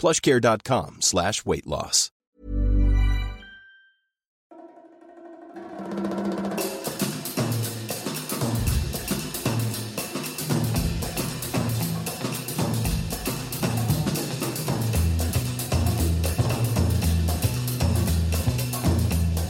plushcare.com slash weight loss.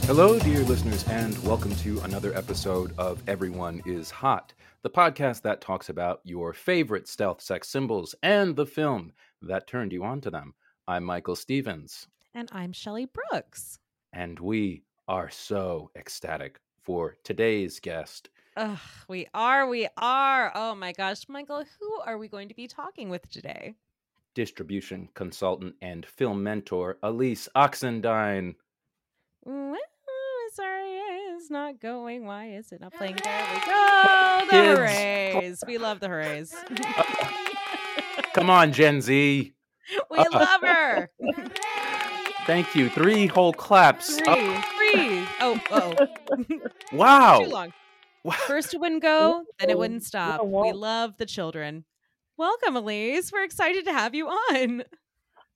Hello, dear listeners, and welcome to another episode of Everyone is Hot, the podcast that talks about your favorite stealth sex symbols and the film that turned you on to them. I'm Michael Stevens, And I'm Shelly Brooks. and we are so ecstatic for today's guest. Ugh, we are, we are. Oh my gosh, Michael, who are we going to be talking with today? Distribution consultant and film mentor Elise Oxendine. Well, sorry, it's not going. Why is it not playing? There we go. The Kids. hoorays. We love the hoorays. Uh, Come on, Gen Z. we Uh, love her. Thank you. Three whole claps. Three, Oh, three. Oh, oh. wow. Too long. First it wouldn't go, then it wouldn't stop. well- We love the children. Welcome, Elise. We're excited to have you on.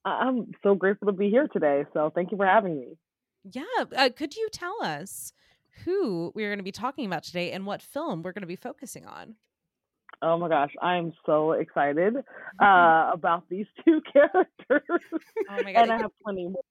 I'm so grateful to be here today. So thank you for having me. Yeah. Uh, could you tell us who we're going to be talking about today and what film we're going to be focusing on? Oh my gosh, I am so excited uh, about these two characters, Oh my and I have plenty more.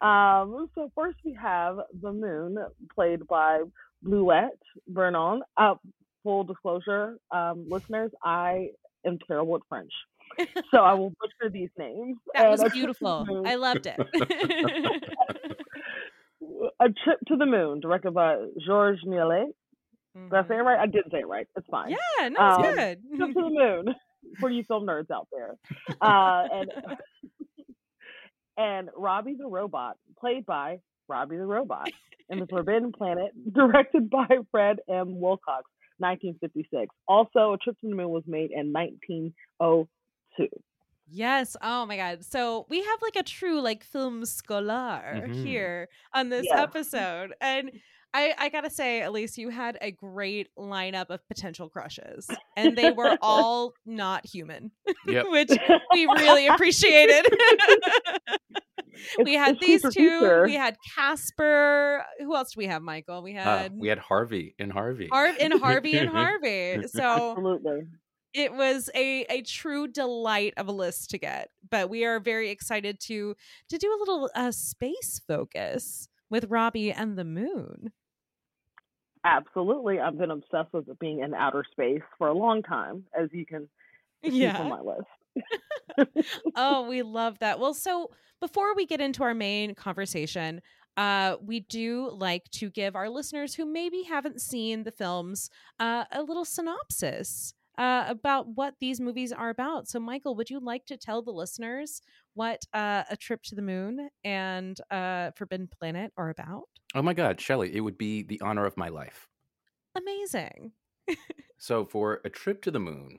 Um, so first we have the Moon, played by Bleuette Bernon. Uh, full disclosure, um, listeners, I am terrible at French, so I will butcher these names. That was A Trip to the beautiful. I loved it. A Trip to the Moon, directed by Georges Méliès. Did I say it right? I did say it right. It's fine. yeah, no, Um, good. Trip to the moon for you film nerds out there. Uh, and and Robbie the robot, played by Robbie the robot, in the Forbidden Planet, directed by Fred M. Wilcox, 1956. Also, A Trip to the Moon was made in 1902. Yes. Oh my god. So we have like a true like film scholar Mhm. here on this Yeah. episode. And I, I gotta say, Elise, you had a great lineup of potential crushes. And they were all not human. Yep. which we really appreciated. we had these two. future. We had Casper. Who else do we have, Michael? We Uh, had we had Harvey and Harvey. Harv and Harvey and Harvey. So Absolutely. it was a a true delight of a list to get. But we are very excited to to do a little uh, space focus with Robbie and the Moon. Absolutely. I've been obsessed with it being in outer space for a long time, as you can see from Yeah. my list. oh, we love that. Well, so before we get into our main conversation, uh, we do like to give our listeners who maybe haven't seen the films uh, a little synopsis uh, about what these movies are about. So, Michael, would you like to tell the listeners what uh, A Trip to the Moon and uh, Forbidden Planet are about? Oh my God, Shelley, it would be the honor of my life. Amazing. So, for A Trip to the Moon,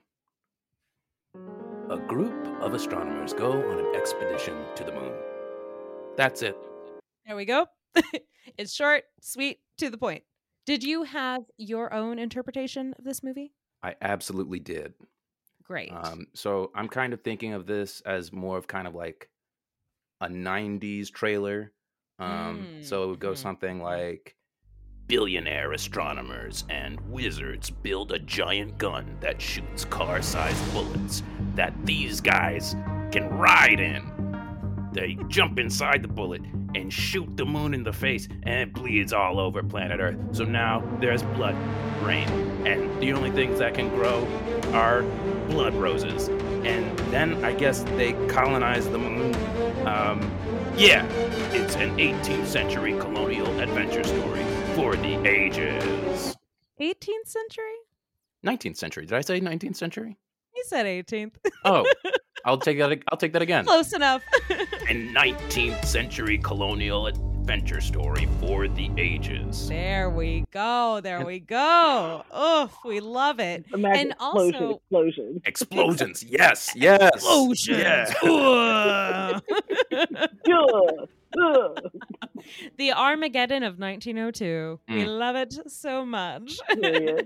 a group of astronomers go on an expedition to the moon. That's it. There we go. it's short, sweet, to the point. Did you have your own interpretation of this movie? I absolutely did. Great. Um, so I'm kind of thinking of this as more of kind of like a 90s trailer. Um, so it would go Mhm, something mhm. like Billionaire astronomers and wizards build a giant gun that shoots car sized bullets that these guys can ride in. They jump inside the bullet and shoot the moon in the face, and it bleeds all over planet Earth. So now there's blood rain, and the only things that can grow are blood roses. And then I guess they colonize the moon. Um, yeah, it's an 18th century colonial adventure story for the ages. 18th century? 19th century. Did I say 19th century? He said 18th. Oh, I'll take that. I'll take that again. Close enough. and 19th century colonial adventure story for the ages. there we go. There we go. Oof, we love it. Imagine And also- explosion, explosion. Explosions. Yes. Yes. Explosions. Yeah. Ugh. Ugh, ugh. the Armageddon of 1902. We Mm. love it so much.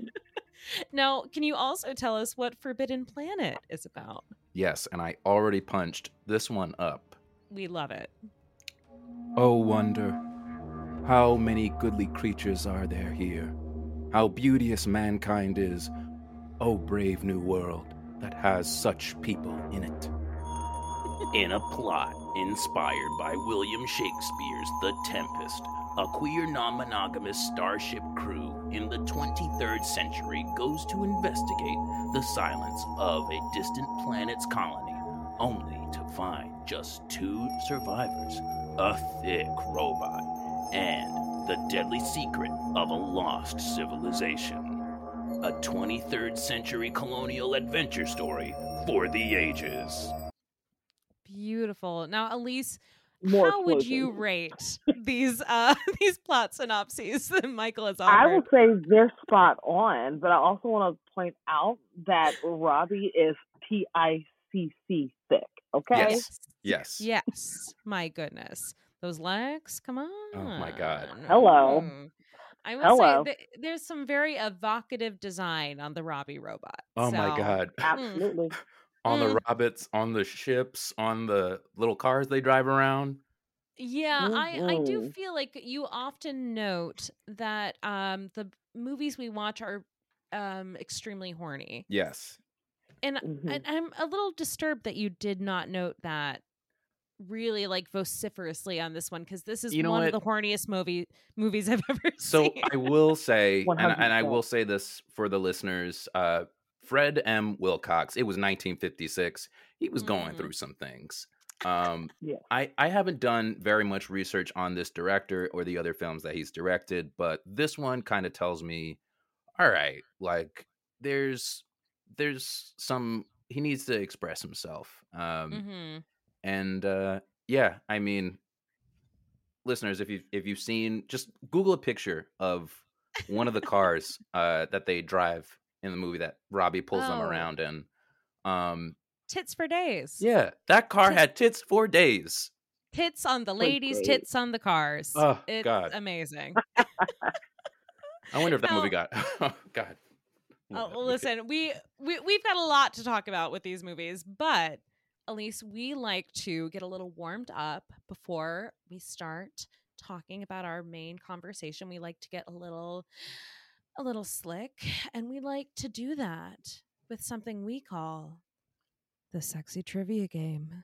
Now, can you also tell us what Forbidden Planet is about? Yes, and I already punched this one up. We love it. Oh, wonder, how many goodly creatures are there here? How beauteous mankind is. Oh, brave new world that has such people in it. In a plot inspired by William Shakespeare's The Tempest, a queer non monogamous starship crew in the 23rd century goes to investigate the silence of a distant planet's colony, only to find just two survivors a thick robot and the deadly secret of a lost civilization. A 23rd century colonial adventure story for the ages. Beautiful. Now, Elise, More how would you rate these uh these plot synopses that Michael has offered? I offered? would say they're spot on, but I also want to point out that Robbie is T I C C thick. Okay. Yes. Yes. Yes. My goodness. Those legs, come on. Oh my God. Hello. Mm. I will Hello. say th- there's some very evocative design on the Robbie robot. Oh my So, God. Absolutely. On the Mm. robots, on the ships, on the little cars they drive around. Yeah, I, I do Mhm. feel like you often note that um the movies we watch are um extremely horny. Yes. And, Mhm. and I'm a little disturbed that you did not note that really like vociferously on this one because this is You know one what? of the horniest movie movies I've ever So seen. So I will say, and, and I will say this for the listeners, uh, Fred M. Wilcox, it was 1956. He was going Mhm. through some things. Um, Yeah. I, I haven't done very much research on this director or the other films that he's directed, but this one kind of tells me, all right, like there's there's some he needs to express himself. Um, hmm and uh yeah i mean listeners if you if you've seen just google a picture of one of the cars uh that they drive in the movie that robbie pulls them Oh. around in um Tits for days. yeah that car Tits- had tits for days Tits on the ladies, tits on the cars. Oh, it's God. amazing. i wonder if that movie got oh god Oh, Whatever. listen, we, we we've got a lot to talk about with these movies, but Elise, we like to get a little warmed up before we start talking about our main conversation. We like to get a little a little slick, and we like to do that with something we call the sexy trivia game.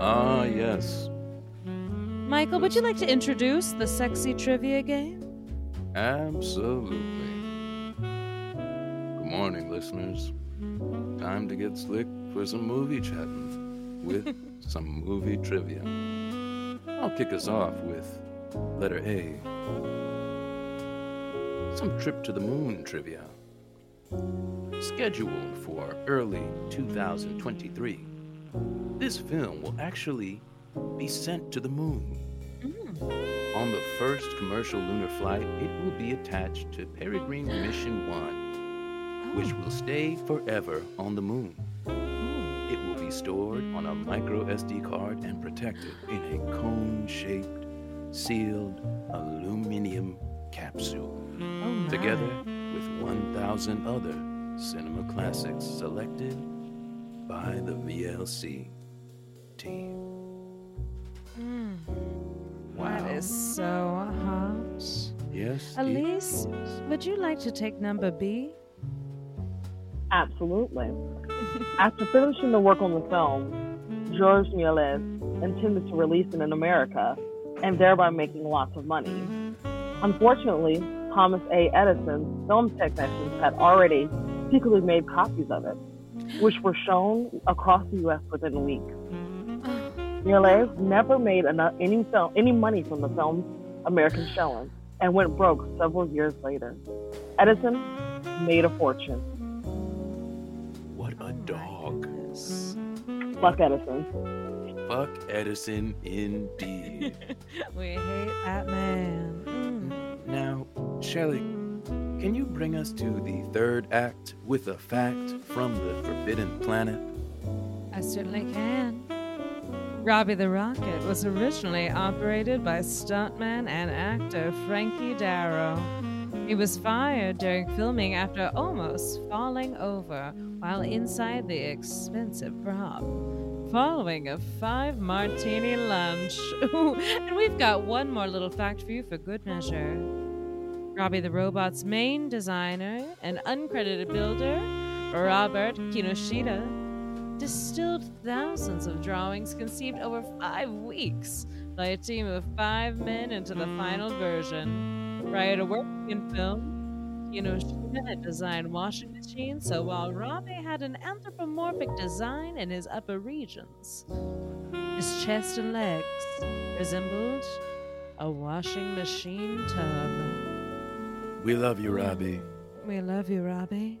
ah yes Michael, would you like to introduce the sexy trivia game? Absolutely good morning listeners time to get slick for some movie chatting with some movie trivia. I'll kick us off with letter A. Some trip to the moon trivia. Scheduled for early 2023, this film will actually be sent to the moon. On the first commercial lunar flight, it will be attached to Peregrine Mission 1, which will stay forever on the moon. It will be stored on a micro SD card and protected in a cone shaped, sealed aluminum capsule, together with 1,000 other cinema classics selected by the VLC team. Mm. Wow. That is so hot. Yes. Elise, is. would you like to take number B? Absolutely. After finishing the work on the film, Georges Méliès intended to release it in America and thereby making lots of money. Unfortunately, Thomas A. Edison's film technicians had already secretly made copies of it, which were shown across the U.S. within weeks. Méliès mm-hmm. never made enough, any film, any money from the film's American showing, and went broke several years later. Edison made a fortune. What a dog. Yes. Fuck Edison. Fuck Edison indeed. we hate that man. Now, Shelley, can you bring us to the third act with a fact from the Forbidden Planet? I certainly can. Robbie the Rocket was originally operated by stuntman and actor Frankie Darro. He was fired during filming after almost falling over while inside the expensive prop. Following a five martini lunch. And we've got one more little fact for you for good measure. Robbie the Robot's main designer and uncredited builder, Robert Kinoshita, distilled thousands of drawings conceived over five weeks by a team of five men into the mm-hmm. final version. Prior to working in film, Kinoshita had designed washing machines, so while Robbie had an anthropomorphic design in his upper regions, his chest and legs resembled a washing machine tub. We love you, Robbie. We love you, Robbie.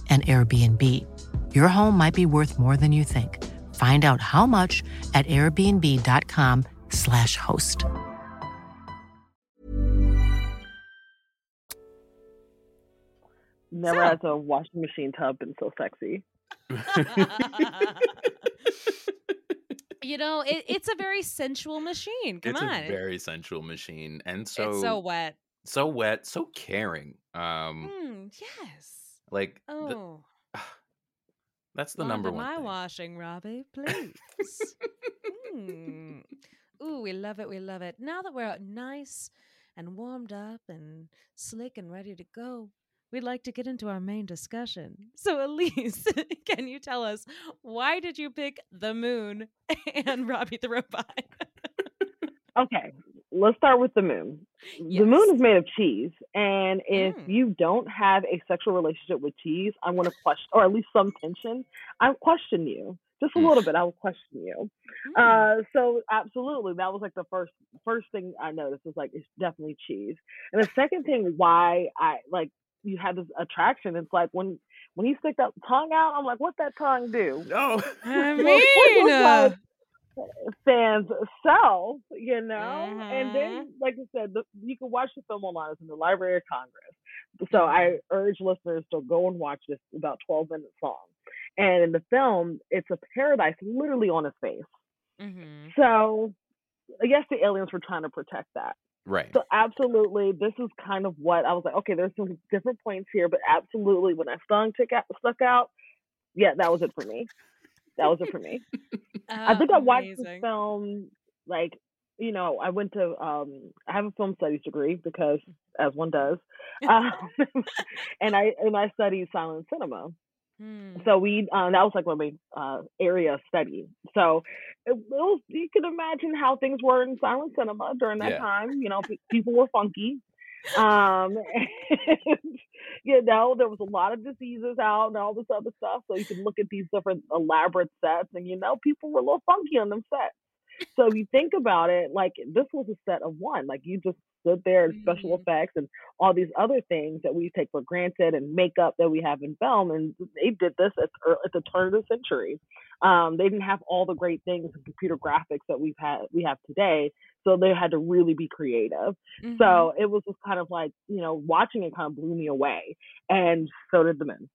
an Airbnb. Your home might be worth more than you think. Find out how much at airbnb.com/slash host. Never So- had a washing machine tub been so sexy. you know, it, it's a very sensual machine. Come it's on. a very sensual machine, and so it's so wet. so wet, so caring. Um, Mm, yes. Like the- Oh, that's the on number one. my thing. washing, Robbie, please. mm. Ooh, we love it. We love it. Now that we're nice and warmed up and slick and ready to go, we'd like to get into our main discussion. So, Elise, can you tell us why did you pick the moon and Robbie the robot? Okay, let's start with the moon. The moon is made of cheese, and if Mm. you don't have a sexual relationship with cheese, I'm going to question, or at least some tension. I'll question you just a Mm. little bit. I will question you. Mm. Uh, so absolutely, that was like the first first thing I noticed was like it's definitely cheese. And the second thing why I like you had this attraction, it's like when when he stick that tongue out, I'm like, what that tongue do? No. I mean, uh, like- fans self, you know. Mm-hmm. And then, like I said, the, you can watch the film online. It's in the Library of Congress. So I urge listeners to go and watch this. About 12 minutes long. And in the film, it's a paradise literally on its face. Mm-hmm. So I guess the aliens were trying to protect that. Right. So absolutely, this is kind of what I was like. Okay, there's some different points here, but absolutely, when that song took out, stuck out, yeah, that was it for me. That was it for me. I think I watched this Uh, film like you know I went to um I have a film studies degree because as one does, um, and I and I studied silent cinema. Hmm. So we um, that was like one of my uh, area of study. So it, it was you can imagine how things were in silent cinema during that Yeah. time. You know, pe- people were funky. Um, and, you know, there was a lot of diseases out and all this other stuff. So you could look at these different elaborate sets, and you know, people were a little funky on them sets. So if you think about it, like this was a set of one. Like you just stood there and special Mhm. effects and all these other things that we take for granted and makeup that we have in film. And they did this at, at the turn of the century. Um, they didn't have all the great things in computer graphics that we've had we have today. So they had to really be creative. Mhm. So it was just kind of like, you know, watching it kind of blew me away. And so did the men.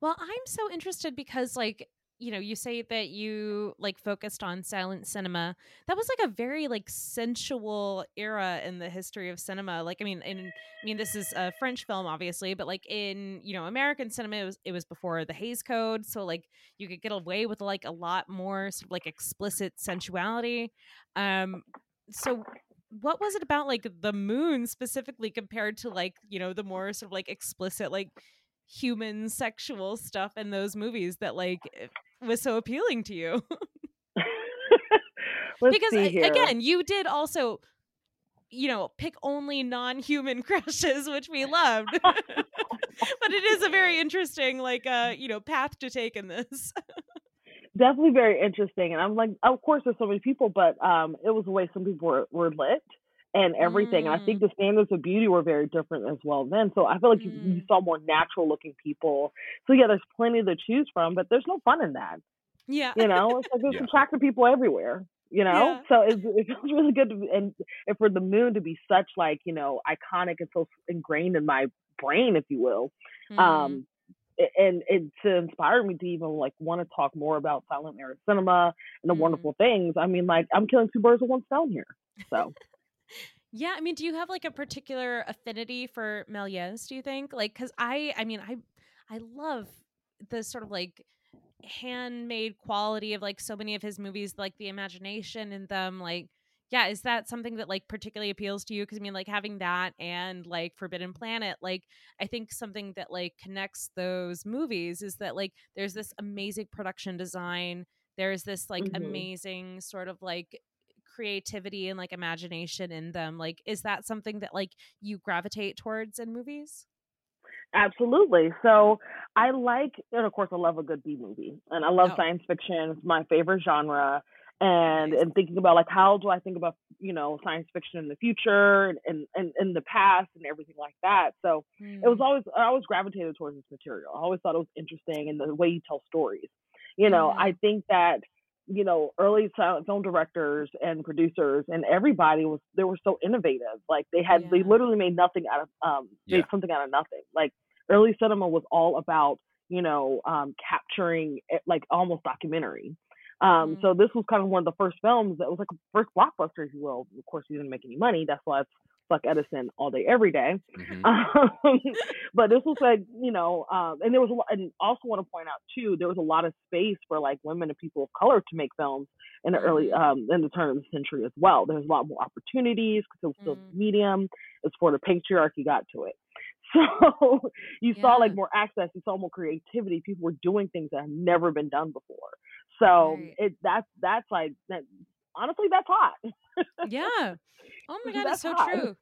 Well, I'm so interested because like you know, you say that you like focused on silent cinema. That was like a very like sensual era in the history of cinema. Like I mean, in I mean this is a French film obviously, but like in, you know, American cinema it was it was before the Hays Code, so like you could get away with like a lot more sort of like explicit sensuality. Um so what was it about like the moon specifically compared to like, you know, the more sort of like explicit like human sexual stuff in those movies that like eh, was so appealing to you. Because again you did also you know pick only non-human crushes which we loved. But it is a very interesting like uh you know path to take in this. Definitely very interesting. And I'm like, of course, there's so many people, but um, it was the way some people were, were lit and everything. And I think the standards of beauty were very different as well then. So I feel like you, you saw more natural looking people. So yeah, there's plenty to choose from, but there's no fun in that. yeah You know, it's like there's Yeah. attractive people everywhere. You know, Yeah. so it's, it feels really good, to, be- and and for the moon to be such like you know iconic and so ingrained in my brain, if you will, Mhm. um and and to inspire me to even like want to talk more about silent era cinema and the Mm. wonderful things i mean like i'm killing two birds with one stone here so Yeah, I mean, do you have like a particular affinity for Méliès? Do you think like because I, I mean, I, I love the sort of like handmade quality of like so many of his movies, like the imagination in them. Like, yeah, is that something that like particularly appeals to you? Because I mean, like having that and like Forbidden Planet, like I think something that like connects those movies is that like there's this amazing production design. There's this like Mhm. amazing sort of like creativity and like imagination in them like is that something that like you gravitate towards in movies absolutely so i like and of course i love a good b movie and i love Oh. science fiction it's my favorite genre and and thinking about like how do i think about you know science fiction in the future and and, in the past and everything like that so it was always I always gravitated towards this material. I always thought it was interesting and the way you tell stories. You know, Mhm. I think that you know early silent film directors and producers and everybody was they were so innovative. Like they had they literally made nothing out of um made Yeah. something out of nothing. Like early cinema was all about you know um capturing it, like almost documentary. Um, so this was kind of one of the first films that was like a first blockbuster, if you will. Of course, he didn't make any money. That's why it's fuck Edison all day, every day. Mhm. Um, but this was like, you know, um, and there was a lot, and also want to point out too, there was a lot of space for like women and people of color to make films in the early, um, in the turn of the century as well. There's a lot more opportunities because it was still Mm. medium. It's before the patriarchy got to it. So you saw like more access, you saw more creativity. People were doing things that had never been done before. So Right. it that's that's like that. Honestly, that's hot. yeah oh my god it's That's so hot. true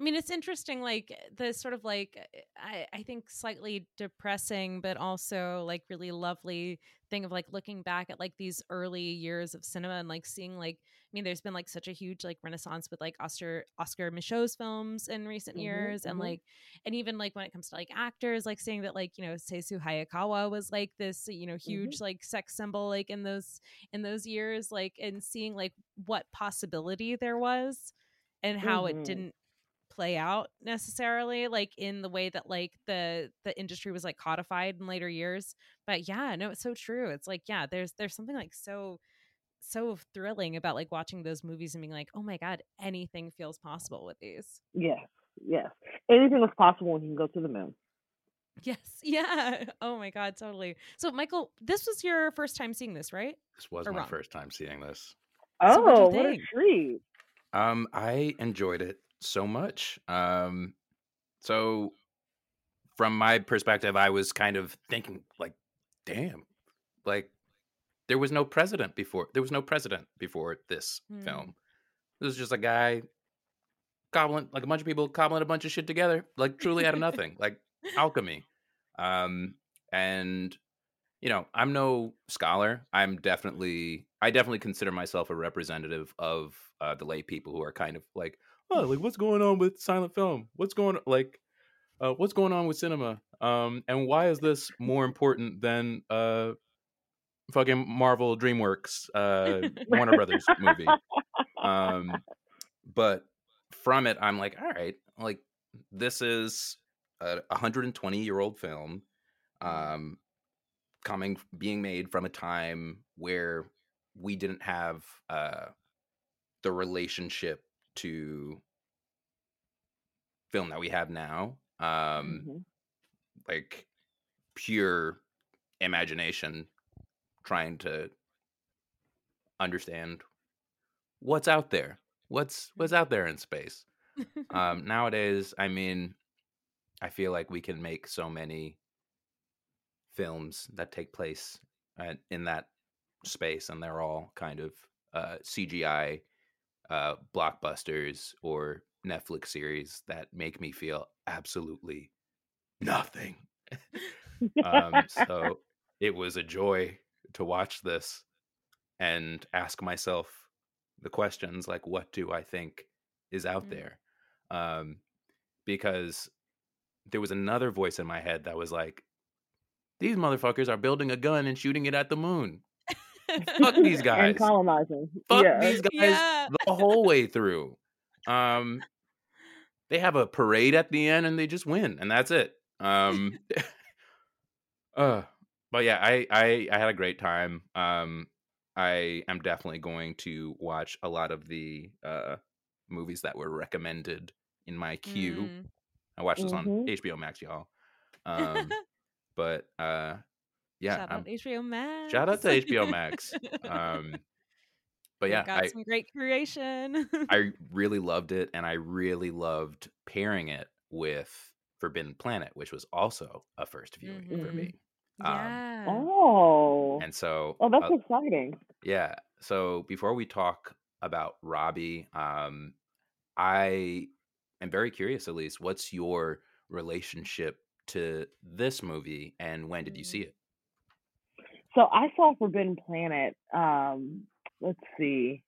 I mean, it's interesting, like eh, the sort of like eh, I, I think slightly depressing, but also like really lovely thing of like looking back at like these early years of cinema and like seeing like mean, there's been like such a huge like renaissance with like Oscar Oscar Micheaux's films in recent Mhm, years, and mhm. like and even like when it comes to like actors, like saying that like you know Sessue Hayakawa was like this you know huge like sex symbol like in those in those years, like and seeing like what possibility there was and how it didn't play out necessarily like in the way that like the the industry was like codified in later years. But yeah no it's so true. It's like yeah there's there's something like so so thrilling about like watching those movies and being like oh my god anything feels possible with these Yes, yes. Anything is possible when you can go to the moon. yes yeah oh my god totally so michael this was your first time seeing this right This was Or my wrong. first time seeing this. Oh, So what'd what a treat! Um, I enjoyed it so much. Um, so from my perspective, I was kind of thinking, like, damn, like there was no president before. There was no president before this Hmm. film. It was just a guy cobbling, like a bunch of people cobbling a bunch of shit together, like truly out of nothing, like alchemy. Um, and you know, I'm no scholar. I'm definitely, I definitely consider myself a representative of uh, the lay people who are kind of like, oh, like what's going on with silent film? What's going like, uh, what's going on with cinema? Um, and why is this more important than uh, fucking Marvel DreamWorks, uh, Warner Brothers movie? Um, but from it, I'm like, all right, like this is a 120 year old film. Um, coming being made from a time where we didn't have uh the relationship to film that we have now um Mhm. like pure imagination trying to understand what's out there what's what's out there in space. Um nowadays i mean i feel like we can make so many films that take place uh, in that space and they're all kind of uh cgi uh blockbusters or netflix series that make me feel absolutely nothing. Um so it was a joy to watch this and ask myself the questions like what do i think is out Mm. there um because there was another voice in my head that was like these motherfuckers are building a gun and shooting it at the moon fuck these guys and colonizing. fuck yeah. these guys Yeah. the whole way through um they have a parade at the end and they just win and that's it um uh but yeah I, I i had a great time um i am definitely going to watch a lot of the uh movies that were recommended in my queue Mm. i watched this on Mhm. hbo max y'all um but uh yeah shout I'm- out HBO Max. shout out to hbo max um but yeah got I, some great creation. I really loved it, and I really loved pairing it with Forbidden Planet, which was also a first viewing for Mhm. Me. Um. Oh. And so, oh, that's uh, exciting. yeah. So before we talk about Robbie, um, I am very curious, Elise, what's your relationship to this movie, and when did you see it? So I saw Forbidden Planet. Um, let's see.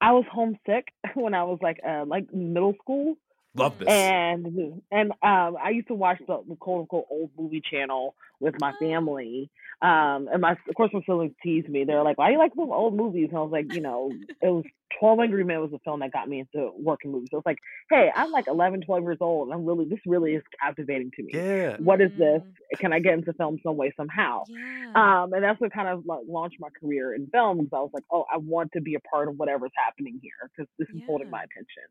I was homesick when I was like uh like middle school, Love this. and and um I used to watch the, the quote unquote old movie channel with my Oh. family. Um, and my of course my siblings teased me. They're like, "Why you like them old movies?" And I was like, you know, it was Twelve Angry Men was the film that got me into working movies. So it's like, hey, I'm like 11, 12 years old, and I'm really this really is captivating to me. yeah. What is this? Mm. Can I get into film some way somehow? Yeah. Um, and that's what kind of like launched my career in film because I was like, oh, I want to be a part of whatever's happening here because this is holding my attention.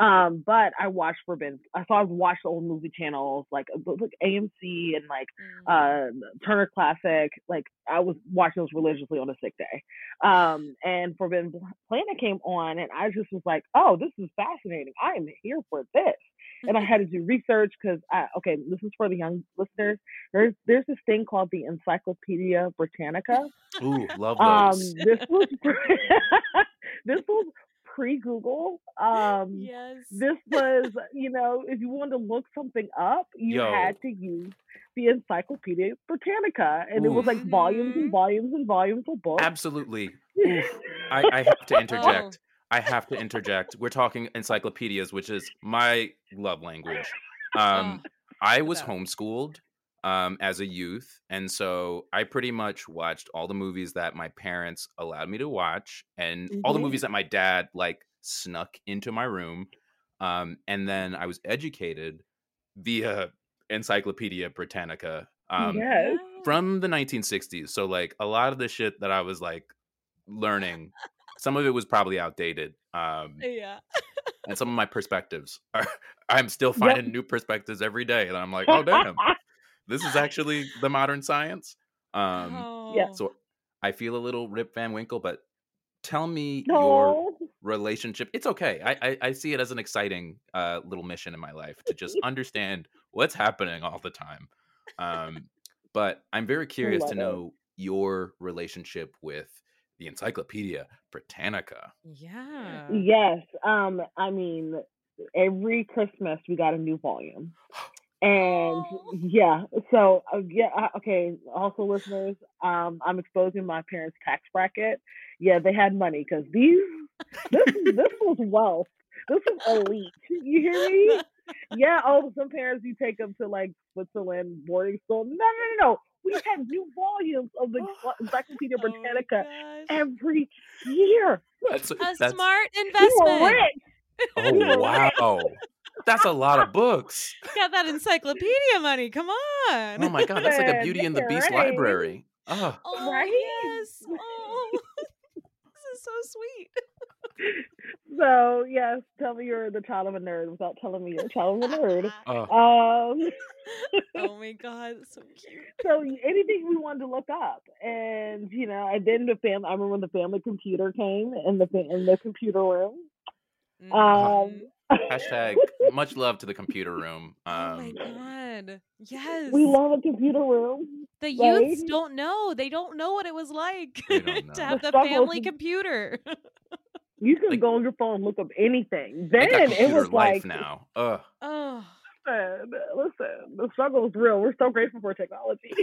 Um, but I watched Forbidden. I so I watched old movie channels like uh, like AMC and like Mm. uh, Turner Classic. Like I was watching those religiously on a sick day. Um, and Forbidden Planet came on, and I just was like, oh, this is fascinating. I am here for this. And I had to do research because I okay, this is for the young listeners. There's there's this thing called the Encyclopedia Britannica. Ooh, love Um, those. this was this was pre Google. Um, yes. This was, you know, if you wanted to look something up, you Yo. had to use the Encyclopedia Britannica, and it was like volumes and volumes and volumes of books. Absolutely. I, I have to Oh. interject. I have to interject. We're talking encyclopedias, which is my love language. Um, Oh, I was homeschooled um, as a youth, and so I pretty much watched all the movies that my parents allowed me to watch, and all the Mhm. movies that my dad like snuck into my room. Um, and then I was educated via Encyclopedia Britannica. Um, yes. From the 1960s. So like a lot of the shit that I was like learning, some of it was probably outdated. Um, Yeah. and some of my perspectives are I'm still finding new perspectives every day, and I'm like, oh damn, this is actually the modern science. Um, oh. yeah. so I feel a little Rip Van Winkle, but tell me your relationship. It's okay. I, I I see it as an exciting uh, little mission in my life to just understand what's happening all the time. Um, but I'm very curious to love it. know your relationship with the Encyclopedia Britannica. Yeah. Yes. Um, I mean, every Christmas we got a new volume. And Oh. yeah, so uh, yeah, uh, okay. Also, listeners, um, I'm exposing my parents' tax bracket. Yeah, they had money because these, this, this was wealth. This is elite. You hear me? Yeah. Oh, some parents you take them to like Switzerland boarding school. No, no, no, no. We had new volumes of the Encyclopedia Oh Britannica gosh. every year. That's A that's smart We were investment. rich. oh wow, that's a lot of books. Got that encyclopedia money. Come on. Oh my god, that's like a Beauty and the Beast right. library. Oh, Oh, Right? yes. Oh. this is so sweet. So yes, tell me you're the child of a nerd without telling me you're a child of a nerd. oh. Um, oh my god, so cute. so anything we wanted to look up, and you know, and then the family. I remember when the family computer came in the fa- in the computer room. Mhm. Um, Hashtag much love to the computer room. oh my Um, god. Yes. we love a computer room. the right? youths don't know. They don't know what it was like They don't know. to have The the family to- computer. You can Like- go on your phone and look up anything. they got Then it was like, now. Ugh. oh. listen, listen, the struggle is real. We're so grateful for technology.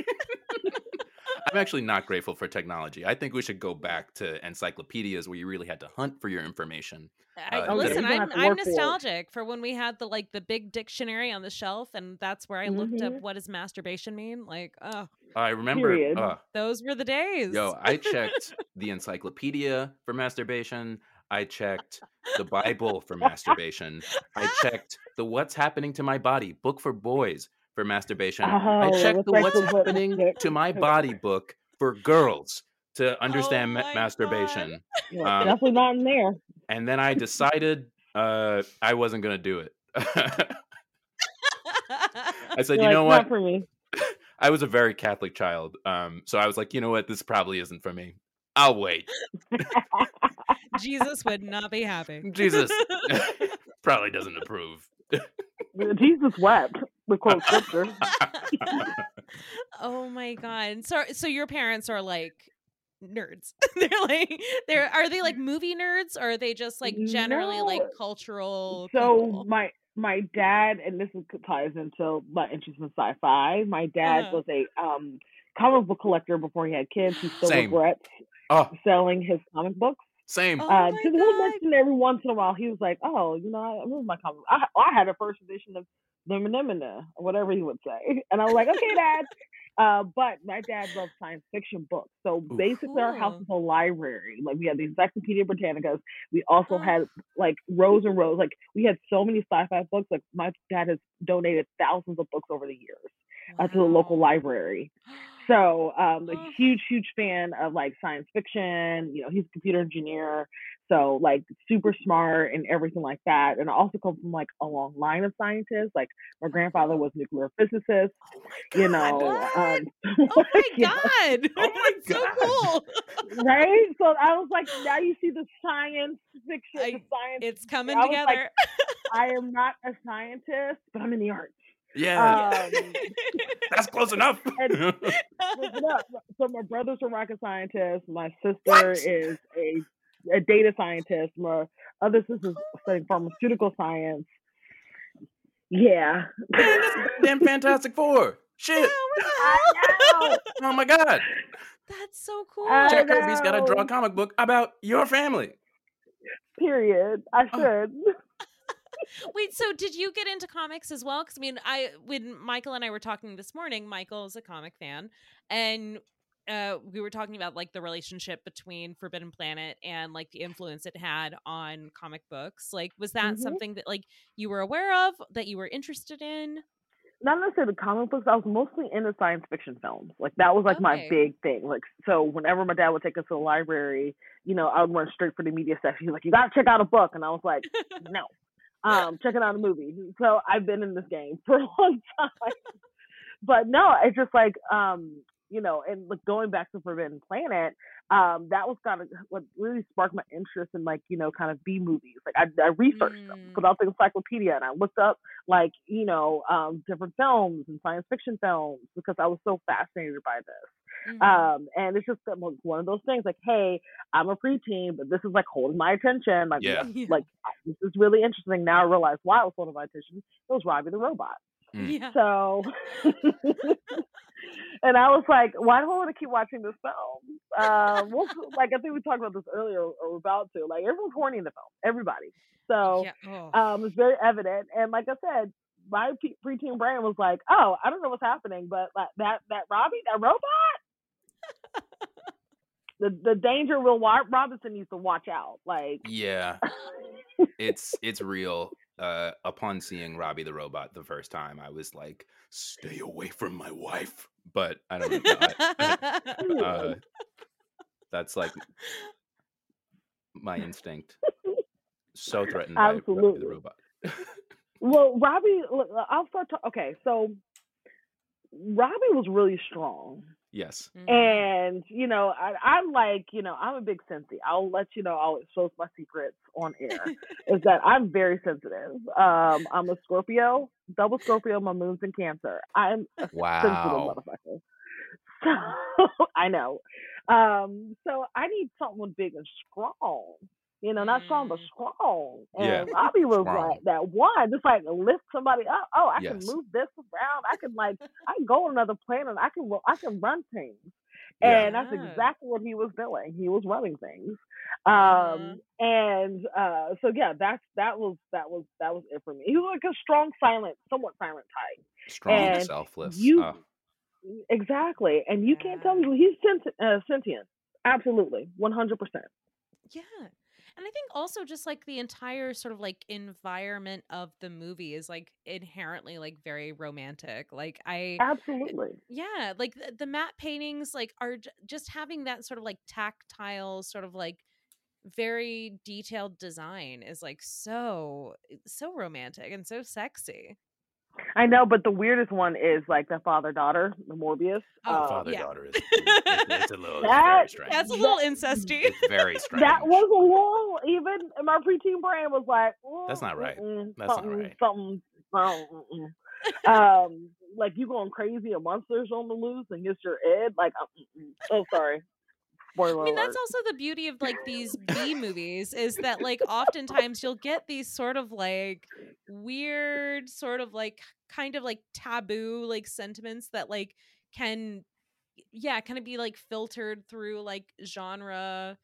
I'm actually not grateful for technology. I think we should go back to encyclopedias where you really had to hunt for your information. I, uh, listen, I'm, I'm work for nostalgic for when we had the like the big dictionary on the shelf, and that's where I looked up Mhm. what does masturbation mean. Like, oh, I remember. Uh, those were the days. yo, I checked the encyclopedia for masturbation. I checked the Bible for masturbation. I checked the What's Happening to My Body book for boys for masturbation. I Oh, checked the what's What's like book- Happening the- to My Body book for girls to understand ma- masturbation. Yeah, Um, definitely not in there. And then I decided uh, I wasn't going to do it. I said, You're you know like, what? Not for me. I was a very Catholic child. Um, so I was like, you know what? This probably isn't for me. I'll wait. Jesus would not be happy. Jesus probably doesn't approve. Jesus wept. The quote scripture. oh my god. So so your parents are like nerds. they're like they're are they like movie nerds or are they just like generally like cultural So people? my my dad, and this is, ties into my interest in sci-fi. My dad Uh-huh. was a um, comic book collector before he had kids. He still Same. regrets Oh, selling his comic books. same. Oh uh, my because he'll God. mention every once in a while. He was like, "Oh, you know, I, I remember my comic. I, I had a first edition of Nemenemina, or whatever he would say." And I was like, "Okay, Dad." Uh, but my dad loved science fiction books, so Ooh. basically our house was a library. Like we had the Encyclopedia Britannicas. We also Oh. had like rows and rows. Like we had so many sci-fi books. Like my dad has donated thousands of books over the years uh, to the local library. So um, a Oh. huge, huge fan of like science fiction. You know, he's a computer engineer, so like super smart and everything like that. And I also come from like a long line of scientists. Like my grandfather was nuclear physicist. You know, um, Oh my god. Oh my That's so God. cool. right? So I was like, now you see the science fiction, the science. It's coming I was like, together. I am not a scientist, but I'm in the arts. Yeah, Um, that's close enough. and- So my brother's a rocket scientist. My sister What? is a a data scientist. My Other sisters studying pharmaceutical science. Yeah. Damn Fantastic Four. Shit. I. Oh my god. That's so cool. I Jack Kirby's got to draw a know. comic book about your family. Period. I Oh. Wait, so did you get into comics as well? Because I mean, I when Michael and I were talking this morning, Michael is a comic fan, and uh, we were talking about like the relationship between Forbidden Planet and like the influence it had on comic books. Like, was that Mhm. something that like you were aware of that you were interested in? not necessarily the comic books. I was mostly into science fiction films. Like that was like my big thing. Like so, whenever my dad would take us to the library, you know, I would run straight for the media section. He's like, "You gotta check out a book," and I was like, "No, um, checking out a movie." So I've been in this game for a long time. but no, it's just like um, you know, and like going back to Forbidden Planet, um, that was kind of what really sparked my interest in like you know kind of B movies. Like I, I researched them, Mm. put out the encyclopedia, and I looked up like you know um, different films and science fiction films because I was so fascinated by this. Mhm. Um, and it's just one of those things like, hey, I'm a preteen, but this is like holding my attention. Like, Yeah. Yeah. like this is really interesting. Now I realize why it was holding my attention. It was Robbie the robot. Mm. yeah. So, and I was like, why do I want to keep watching this film? Uh, we'll, like I think we talked about this earlier, or we're about to. Like everyone's horny in the film, everybody. So yeah. Oh. um, it's very evident. And like I said, my pe- preteen brain was like, oh, I don't know what's happening, but like that that Robbie, that robot. The, the danger Will Wa- Robinson needs to watch out. Like, Yeah, it's it's real. Uh, upon seeing Robbie the robot the first time, I was like, "Stay away from my wife." But I don't know. Uh, that's like my instinct. So threatened by the robot. well, Robbie, look, I'll start. To, okay, so Robbie was really strong. yes. Mhm. And you know, I, I'm like, you know, I'm a big Cincy. I'll let you know. I'll expose my secrets on air. is that I'm very sensitive. Um, I'm a Scorpio, double Scorpio. My moon's in Cancer. I'm a Wow. sensitive motherfucker. So I know. Um, so I need someone big and strong. You know, not strong but Mm. strong. Yeah, And Robbie was strong. like that one, just like lift somebody up. Oh, I Yes. can move this around. I can like I can go on another planet. I can I can run things. Yeah. And that's exactly what he was doing. He was running things. Uh-huh. Um and uh so yeah, that's that was that was that was it for me. He was like a strong, silent, somewhat silent type. Strong, and selfless. you- Oh, Exactly. And you can't tell me he's senti- uh, sentient. Absolutely. One hundred percent. Yeah. And I think also just like the entire sort of like environment of the movie is like inherently like very romantic. Like I eh, Absolutely. yeah, like the, the matte paintings like are j- just having that sort of like tactile sort of like very detailed design is like so eh, so romantic and so sexy. I know, but the weirdest one is like the father daughter, the Morbius. Oh, Um, father yeah. daughter is it's, it's a little it's That- very strange. That's a little incesty. It's very strange. That was a little even in my preteen brain was like That's "Mm, not right. That's not right." Something, mm-mm." um, like you going crazy and monsters on the loose and it's your Ed. Like, uh, oh, sorry. Spoiler I mean, alert. that's also the beauty of like these B movies is that like oftentimes you'll get these sort of like weird, sort of like kind of like taboo like sentiments that like can, yeah, kind of be like filtered through like genre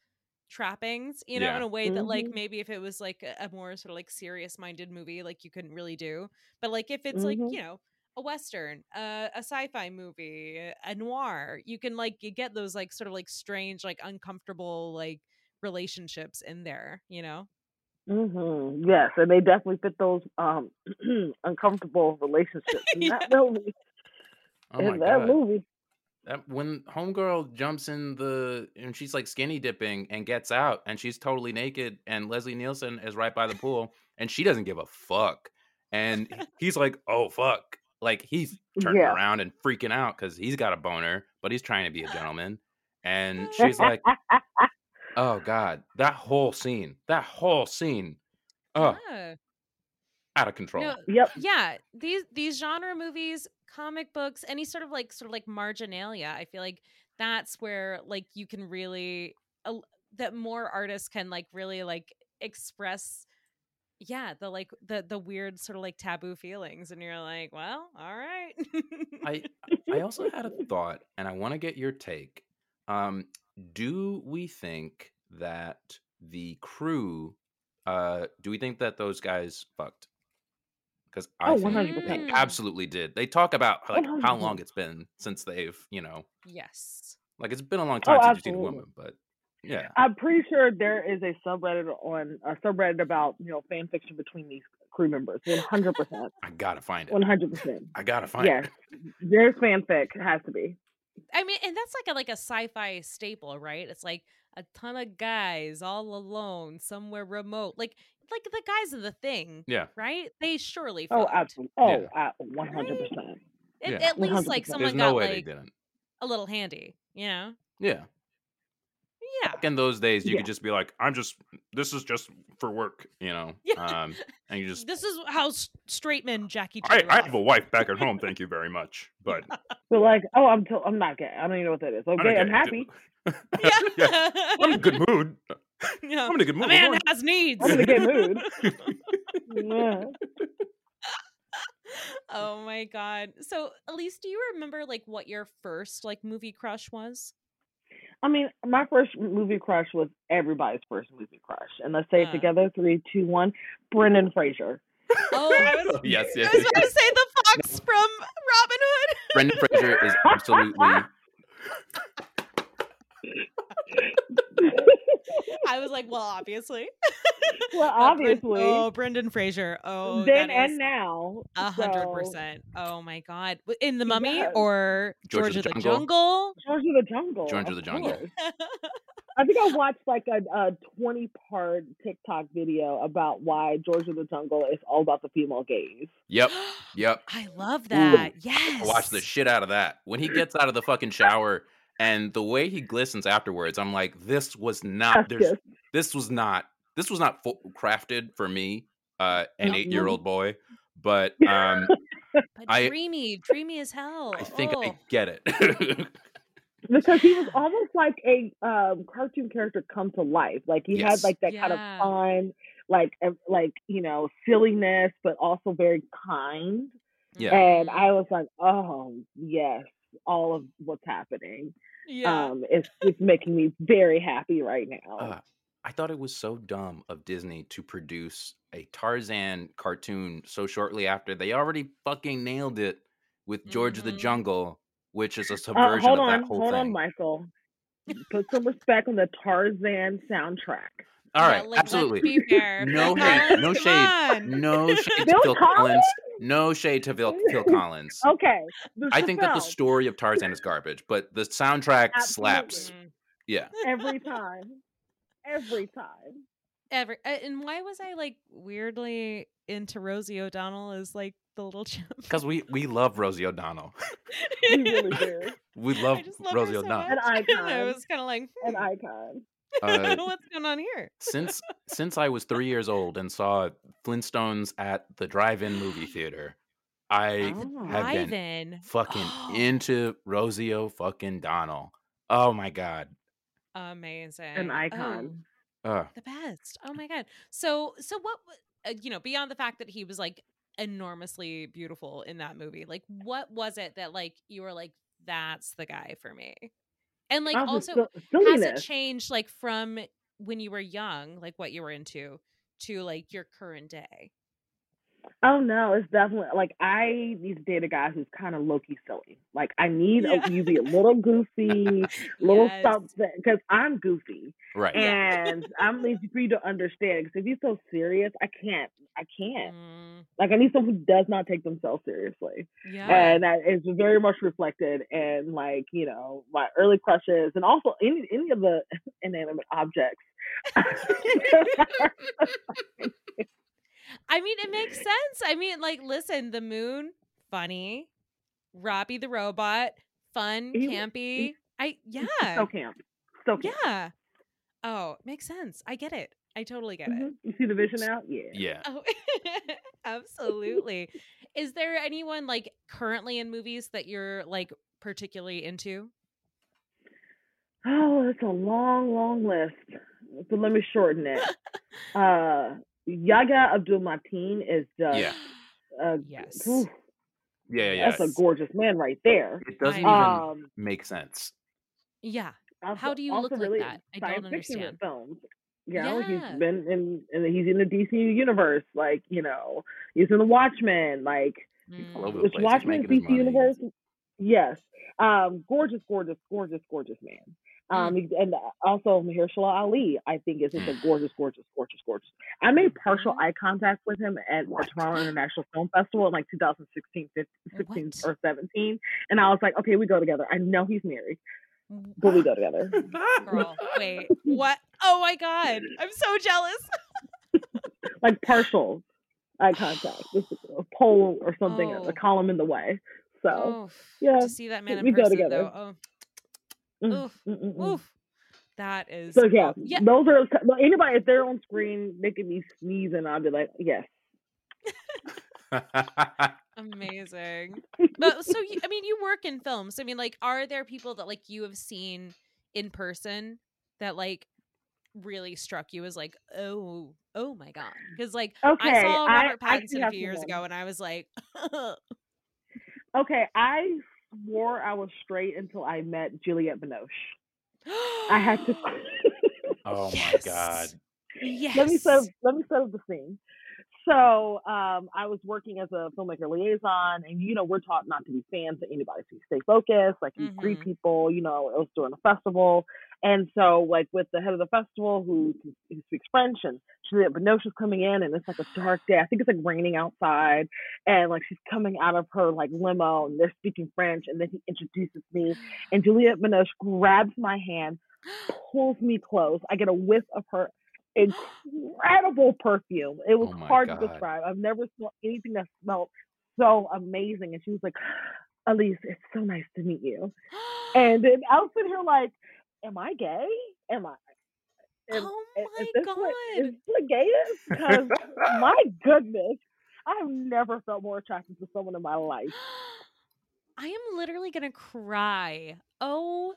trappings, you know, Yeah. in a way that like Mhm. maybe if it was like a, more sort of like serious minded movie, like you couldn't really do. But like if it's like, Mhm. you know, a western, uh, a sci-fi movie, a noir. You can like you get those like sort of like strange, like uncomfortable like relationships in there. You know? Mm-hmm. Yes, and they definitely fit those um uncomfortable relationships in that movie. oh my in that god. movie. That, when homegirl jumps in the and she's like skinny dipping and gets out and she's totally naked and Leslie Nielsen is right by the pool and she doesn't give a fuck and he's like oh fuck like he's turning Yeah. around and freaking out because he's got a boner but he's trying to be a gentleman and she's like oh god that whole scene that whole scene oh Yeah. out of control No, Yep. yeah. These these genre movies, comic books, any sort of like sort of like marginalia. I feel like that's where like you can really uh, that more artists can like really like express yeah the like the the weird sort of like taboo feelings and you're like well all right I I also had a thought, and I want to get your take. Um, do we think that the crew? Uh, do we think that those guys fucked? Because I Oh, think they Mm. absolutely did. They talk about like how 100%. long it's been since they've, you know, yes like it's been a long Oh, time since you've seen a woman, but yeah, I'm pretty sure there is a subreddit on a subreddit about you know fan fiction between these crew members. One hundred percent. I gotta find it. One hundred percent. I gotta find Yes, it. there's fanfic. It has to be. i mean and that's like a like a sci-fi staple right it's like a ton of guys all alone somewhere remote like like the guys of the thing Yeah, right they surely Oh, fucked. absolutely. Oh, Yeah. one hundred percent. At- Yeah. at least like 100%. someone there's no got way they like didn't. a little handy you know Yeah, yeah back in those days, you Yeah. could just be like, "I'm just, this is just for work," you know. Yeah. Um, and you just this is how straight men Jackie I, I have a wife back at home, thank you very much. But But like, oh, I'm to- I'm not gay. I don't even know what that is. I'm Okay, I'm happy. yeah, I'm in a good mood. Yeah. I'm in a good mood. a man Lauren. has needs I'm in a good mood. Yeah. oh my god so elise do you remember like what your first like movie crush was I mean, my first movie crush was everybody's first movie crush. And let's say it Uh. together: three, two, one. Brendan Fraser. oh i was, yes, yes. I was yes. about to say the fox from robin hood Brendan Fraser is absolutely. i was like well obviously well, uh, obviously. oh brendan fraser oh then and now. a hundred percent. oh my god in the mummy Yes. or George george, of the the Jungle. jungle, George of the Jungle. George of the Jungle. I think I watched like a, a 20 part TikTok video about why George of the Jungle is all about the female gaze. Yep, yep. I love that. Yes. I watched the shit out of that. When he gets out of the fucking shower and the way he glistens afterwards, I'm like, this was not. There's, this was not. This was not fo- crafted for me, uh, an No. eight year old boy. But um, But I- dreamy, dreamy as hell. I think oh. I get it. because he was almost like a um, cartoon character come to life. Like he Yes. had like that kind of fun, like like you know silliness, but also very kind. Yeah. And I was like, oh yes, all of what's happening. Yeah. Um, it's it's making me very happy right now. Uh, I thought it was so dumb of Disney to produce a Tarzan cartoon so shortly after they already fucking nailed it with George of the. Jungle, which is a Uh, subversion hold of on, that whole hold thing. on, Michael. Put some respect on the Tarzan soundtrack. All Yeah, right, like, let's absolutely. be fair. No Phil hate, no come shade, no shade to Phil Phil Collins? Collins. No shade to Phil, Phil Collins. Okay, I think that the story of Tarzan is garbage, but the soundtrack slaps. Mm. Yeah. every time, every time. Ever uh, and why was I like weirdly into Rosie O'Donnell as like the little chimp? Because we, we love Rosie O'Donnell. We really do. We I love just love Rosie her so O'Donnell. An much. And I icon. was kind of like, An hmm, icon. Uh, what's going on here? since since I was three years old and saw Flintstones at the drive-in movie theater, I Oh. have been Drive-in. fucking into Rosie O fucking Donnell. Oh my god. Amazing. An Oh, icon. Uh, the best. Oh my god. So so what uh, you know, beyond the fact that he was like enormously beautiful in that movie, like what was it that like you were like that's the guy for me? And like Oh, also sil- has it changed like from when you were young, like what you were into to like your current day? Oh no, it's definitely like I need to date a guy who's kind of low key silly. Like I need Yeah. a, you be a little goofy, little Yes. something because I'm goofy right. and I'm lazy for you to understand. Because if you're so serious, I can't. I can't. Mm, Like I need someone who does not take themselves seriously, yeah. and that is very much reflected in like you know my early crushes and also any any of the inanimate objects. I mean, it makes sense. I mean, like, listen, the moon, funny. Robbie the robot, fun, He- campy. I yeah, so camp, so camp. yeah. Oh, makes sense. I get it. I totally get it. Mhm. You see the vision out? Yeah. Yeah. Oh, absolutely. Is there anyone like currently in movies that you're like particularly into? Oh, it's a long, long list. So let me shorten it. uh, Yahya Abdul Mateen is just Yeah. uh, Yes. whew, Yeah, yeah. that's a gorgeous man right there. It doesn't I- even Um, make sense. Yeah. also, How do you also look like really that? I don't science fiction understand. films. You know, Yeah. he's been in, and he's in the DC universe. Like, you know, he's in the Watchmen. Like, Mm. the which Watchmen is making his DC universe. Yes, um, gorgeous, gorgeous, gorgeous, gorgeous man. Mm. Um, and also Mahershala Ali, I think is just a gorgeous, gorgeous, gorgeous, gorgeous. I made partial Mhm. eye contact with him at the Toronto International Film Festival in like 2016, 15, 16 What? or 17, and I was like, okay, we go together. I know he's married, but we go together. Girl, wait. What? Oh my god. I'm so jealous. like partial eye contact, just a pole or something, Oh. a column in the way. So Oh, yeah, to see that man in we go together. though. Oh, Mm, oof, mm, mm, mm. oof. That is So yeah, yeah. those are well, anybody if they're on screen making me sneeze and I'll be like, yes. Amazing. But so you, I mean, you work in films. I mean, like, are there people that like you have seen in person that like really struck you as like, oh, oh my god? Because like I saw Robert I Pattinson a few years ago, and I was like, Okay, I swore I was straight until I met Juliette Binoche. I had to. oh my Yes. god. yes. let me set let me set up the scene. So um, I was working as a filmmaker liaison, and you know we're taught not to be fans of anybody, so you stay focused, like you greet Mhm. people. You know, it was during a festival, and so like with the head of the festival who who speaks French, and Juliette Binoche is coming in, and it's like a dark day. I think it's like raining outside, and like she's coming out of her like limo, and they're speaking French, and then he introduces me, and Juliette Binoche grabs my hand, pulls me close. I get a whiff of her incredible perfume. It was Oh hard God. to describe. I've never smelled anything that smelled so amazing. And she was like, Elise, it's so nice to meet you. And then I was sitting here like, Am I gay? Am I? Am, oh is my this god. what is this what gay is? Because my goodness, I have never felt more attracted to someone in my life. I am literally gonna cry. Oh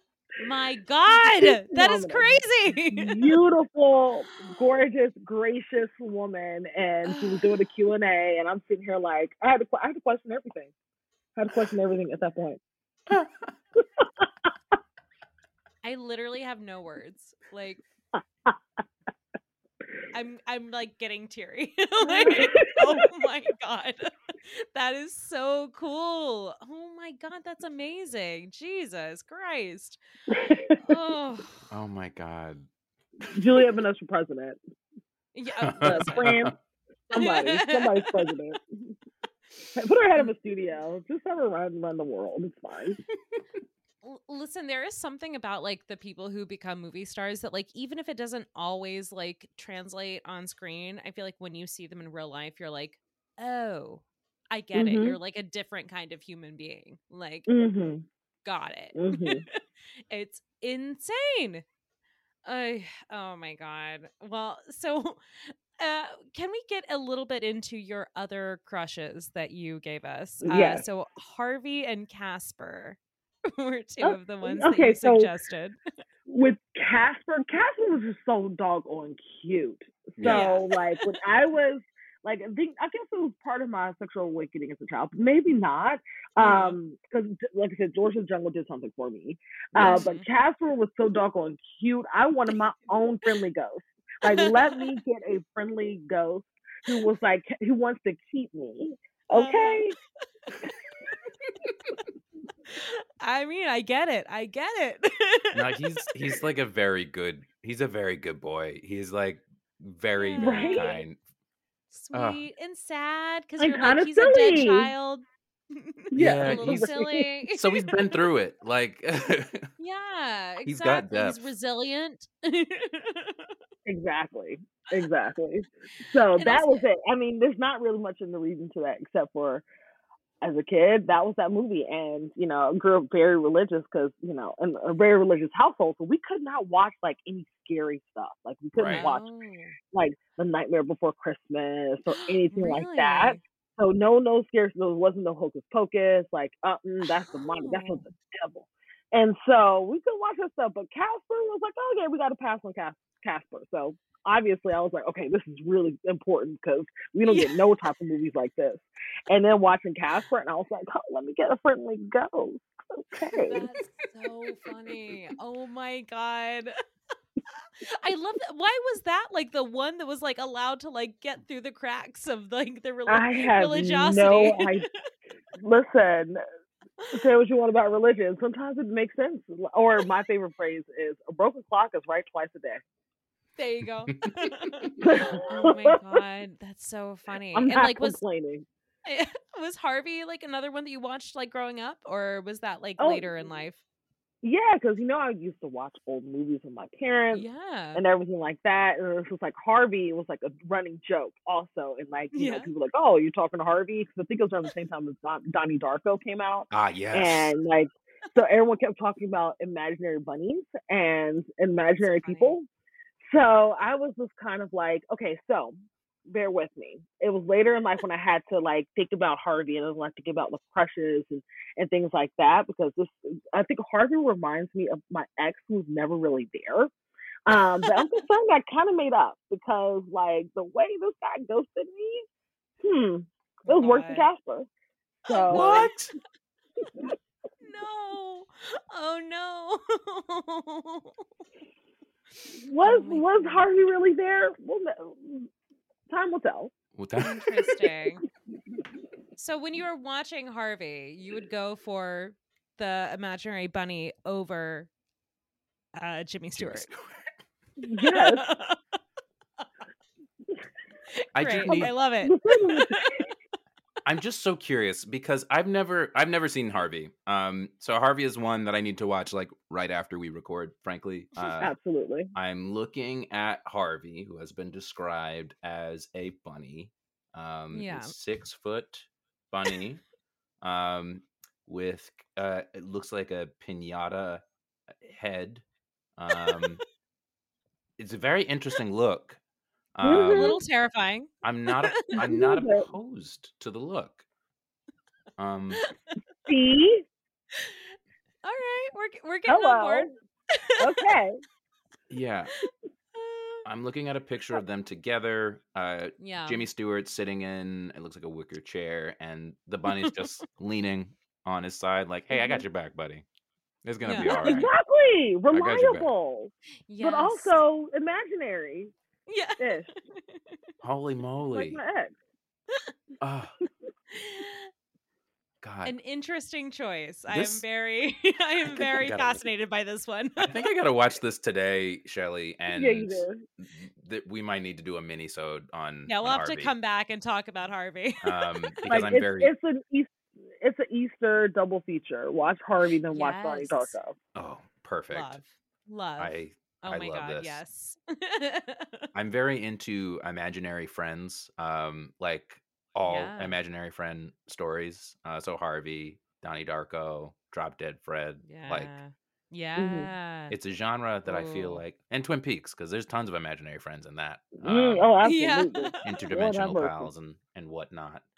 my god, that is crazy. beautiful, gorgeous, gracious woman, and she was doing a Q and A, and I'm sitting here like I had to, I had to question everything. I had to question everything at that point. I literally have no words. Like I'm I'm like getting teary. like, oh my god. That is so cool. Oh my god, that's amazing. Jesus Christ. Oh. Oh my god. Juliette Binoche for president. Yeah, Uh. France, somebody, somebody's president. Put her head of a studio. Just have her run run the world. It's fine. L- listen there is something about like the people who become movie stars that like even if it doesn't always like translate on screen i feel like when you see them in real life you're like oh i get Mhm. it you're like a different kind of human being. Like hmm got it. Mhm. it's insane. I oh my god. Well so uh can we get a little bit into your other crushes that you gave us? Uh Yes. so harvey and casper were two Oh, of the ones okay, that you so- suggested With Casper, Casper was just so doggone cute. So Yeah. like when I was like I think I guess it was part of my sexual awakening as a child, but maybe not. Mhm. Um, because like I said, George's Jungle did something for me. Uh, Yes. but Casper was so doggone cute. I wanted my own friendly ghost. Like, let me get a friendly ghost who was like who wants to keep me. Uh-huh. Okay. I mean, I get it. I get it. No, he's he's like a very good. He's a very good boy. He's like very Yeah. very Right? kind. Ugh. sweet and sad because And like kinda he's a dead child. Yeah, a he's- silly. So he's been through it. Like yeah, exactly. He's got He's resilient. Exactly. Exactly. So And that also- was it. I mean, there's not really much in the reason to that except for as a kid, that was that movie. And, you know, grew up very religious because, you know, in a very religious household. So we could not watch like any scary stuff. Like we couldn't Right. watch Oh, like The Nightmare Before Christmas or anything like that. So no, no scary. There wasn't no hocus pocus. Like, uh, mm, that's the money. That's Oh. the devil. And so we could watch that stuff, but Casper was like, oh yeah, we got to pass on Cas- Casper. So obviously, I was like, okay, this is really important because we don't get no type of movies like this. And then watching Casper, and I was like, oh, let me get a friendly ghost. Okay. That's so funny. Oh my god. I love that. Why was that like the one that was like allowed to like get through the cracks of like the reli- I have religiosity? no idea. Listen, say what you want about religion. Sometimes it makes sense. Or my favorite phrase is a broken clock is right twice a day. there you go. oh my god, that's so funny. I'm and not like was complaining. was Harvey like another one that you watched like growing up, or was that like Oh, later in life? Yeah, because you know I used to watch old movies with my parents Yeah. and everything like that. And it was just like Harvey was like a running joke also. And like, you know, people were like, oh, you're talking to Harvey? Because I think it was around the same time as Don- Donnie Darko came out. Ah, yes. And like, so everyone kept talking about imaginary bunnies and imaginary people. So I was just kind of like, okay, so bear with me. It was later in life when I had to like think about Harvey and I was like thinking about the crushes and, and things like that because this I think Harvey reminds me of my ex who's never really there. Um, but I'm concerned I kind of made up because like the way this guy ghosted me, hmm, it was worse than Casper. So what? No. Oh no. was Oh was God. Harvey really there? Well, no. Time will tell. Well, that- Interesting. so when you were watching Harvey, you would go for the imaginary bunny over uh, Jimmy Stewart. Yes. I do Great. need- I love it. The thing is- I'm just so curious because I've never I've never seen Harvey. Um, so Harvey is one that I need to watch like right after we record. Frankly, uh, Absolutely. I'm looking at Harvey, who has been described as a bunny, um, Yeah. six foot bunny, um, with uh, it looks like a pinata head. Um, it's a very interesting look. A Mhm. little terrifying. I'm not. A, I'm not opposed to the look. Um, See? All right, we're we're getting on board. Hello. Okay. yeah, I'm looking at a picture of them together. Uh, yeah. Jimmy Stewart sitting in it looks like a wicker chair, and the bunny's just leaning on his side, like, "Hey, I got your back, buddy. It's gonna be Yeah. all right." Exactly. got your back. Reliable. Yes. But also imaginary yeah. ish. Holy Like moly! my ex. Oh God, An interesting choice. I am This- very, I am think I very gotta- fascinated by this one. I think I gotta watch this today, Shelly, and Yeah, you do. th- we might need to do a mini-sode on. yeah, we'll on have to Harvey, come back and talk about Harvey. um, because Like I'm it's, very. it's an East it's an Easter double feature. Watch Harvey, then watch Donnie Yes. Darko. Oh, perfect. love, love. I oh I my love god, this. yes. I'm very into imaginary friends, um, like all Yeah. imaginary friend stories. Uh, so Harvey, Donnie Darko, Drop Dead Fred, yeah, like yeah. it's a genre that I feel like, and Twin Peaks, because there's tons of imaginary friends in that. Mm, um, oh, Yeah. absolutely. Lord have interdimensional mercy. pals and and whatnot.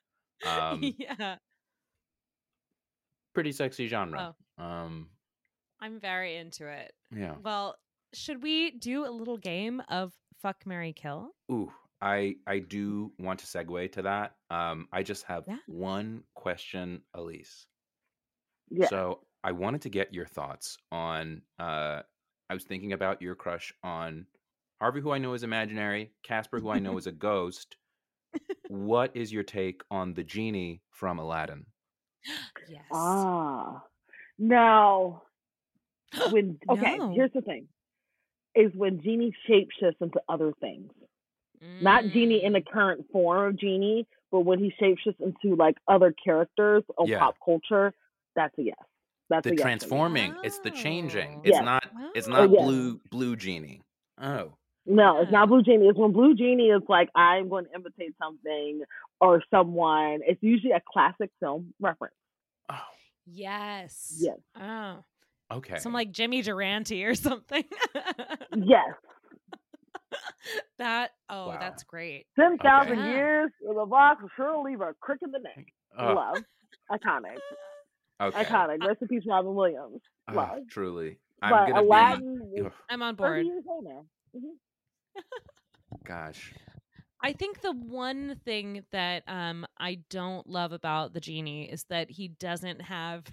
Um, yeah, pretty sexy genre. Um, I'm very into it. yeah. Well, should we do a little game of fuck Mary Kill? Ooh, I I do want to segue to that. Um, I just have Yeah. one question, Elise. Yeah. So I wanted to get your thoughts on. Uh, I was thinking about your crush on Harvey, who I know is imaginary, Casper, who I know is a ghost. What is your take on the genie from Aladdin? Yes. Ah. Now when okay, No. here's the thing. Is when Genie shapeshifts into other things. Not Genie in the Mm. current form of Genie, but when he shapeshifts into like other characters of Yeah. pop culture, that's a yes. That's The a yes. for me. transforming. It's the changing. Oh. It's Yes. not. It's Oh, not yes. blue blue genie. Oh, No, it's not Blue Genie. It's when Blue Genie is like, I'm going to imitate something or someone. It's usually a classic film reference. oh, Yes. Yes. Oh. Okay. Some like Jimmy Durante or something. Yes. that oh, Wow. that's great. 10,000 Okay. years in the box will sure leave a crick in the neck. Oh, Love. Iconic. Okay. Iconic. Rest in peace, Robin Williams. Ah, Love. truly. I'm but gonna Aladdin be. I'm on 30 board. years old now. Mhm. gosh. I think the one thing that um I don't love about the genie is that he doesn't have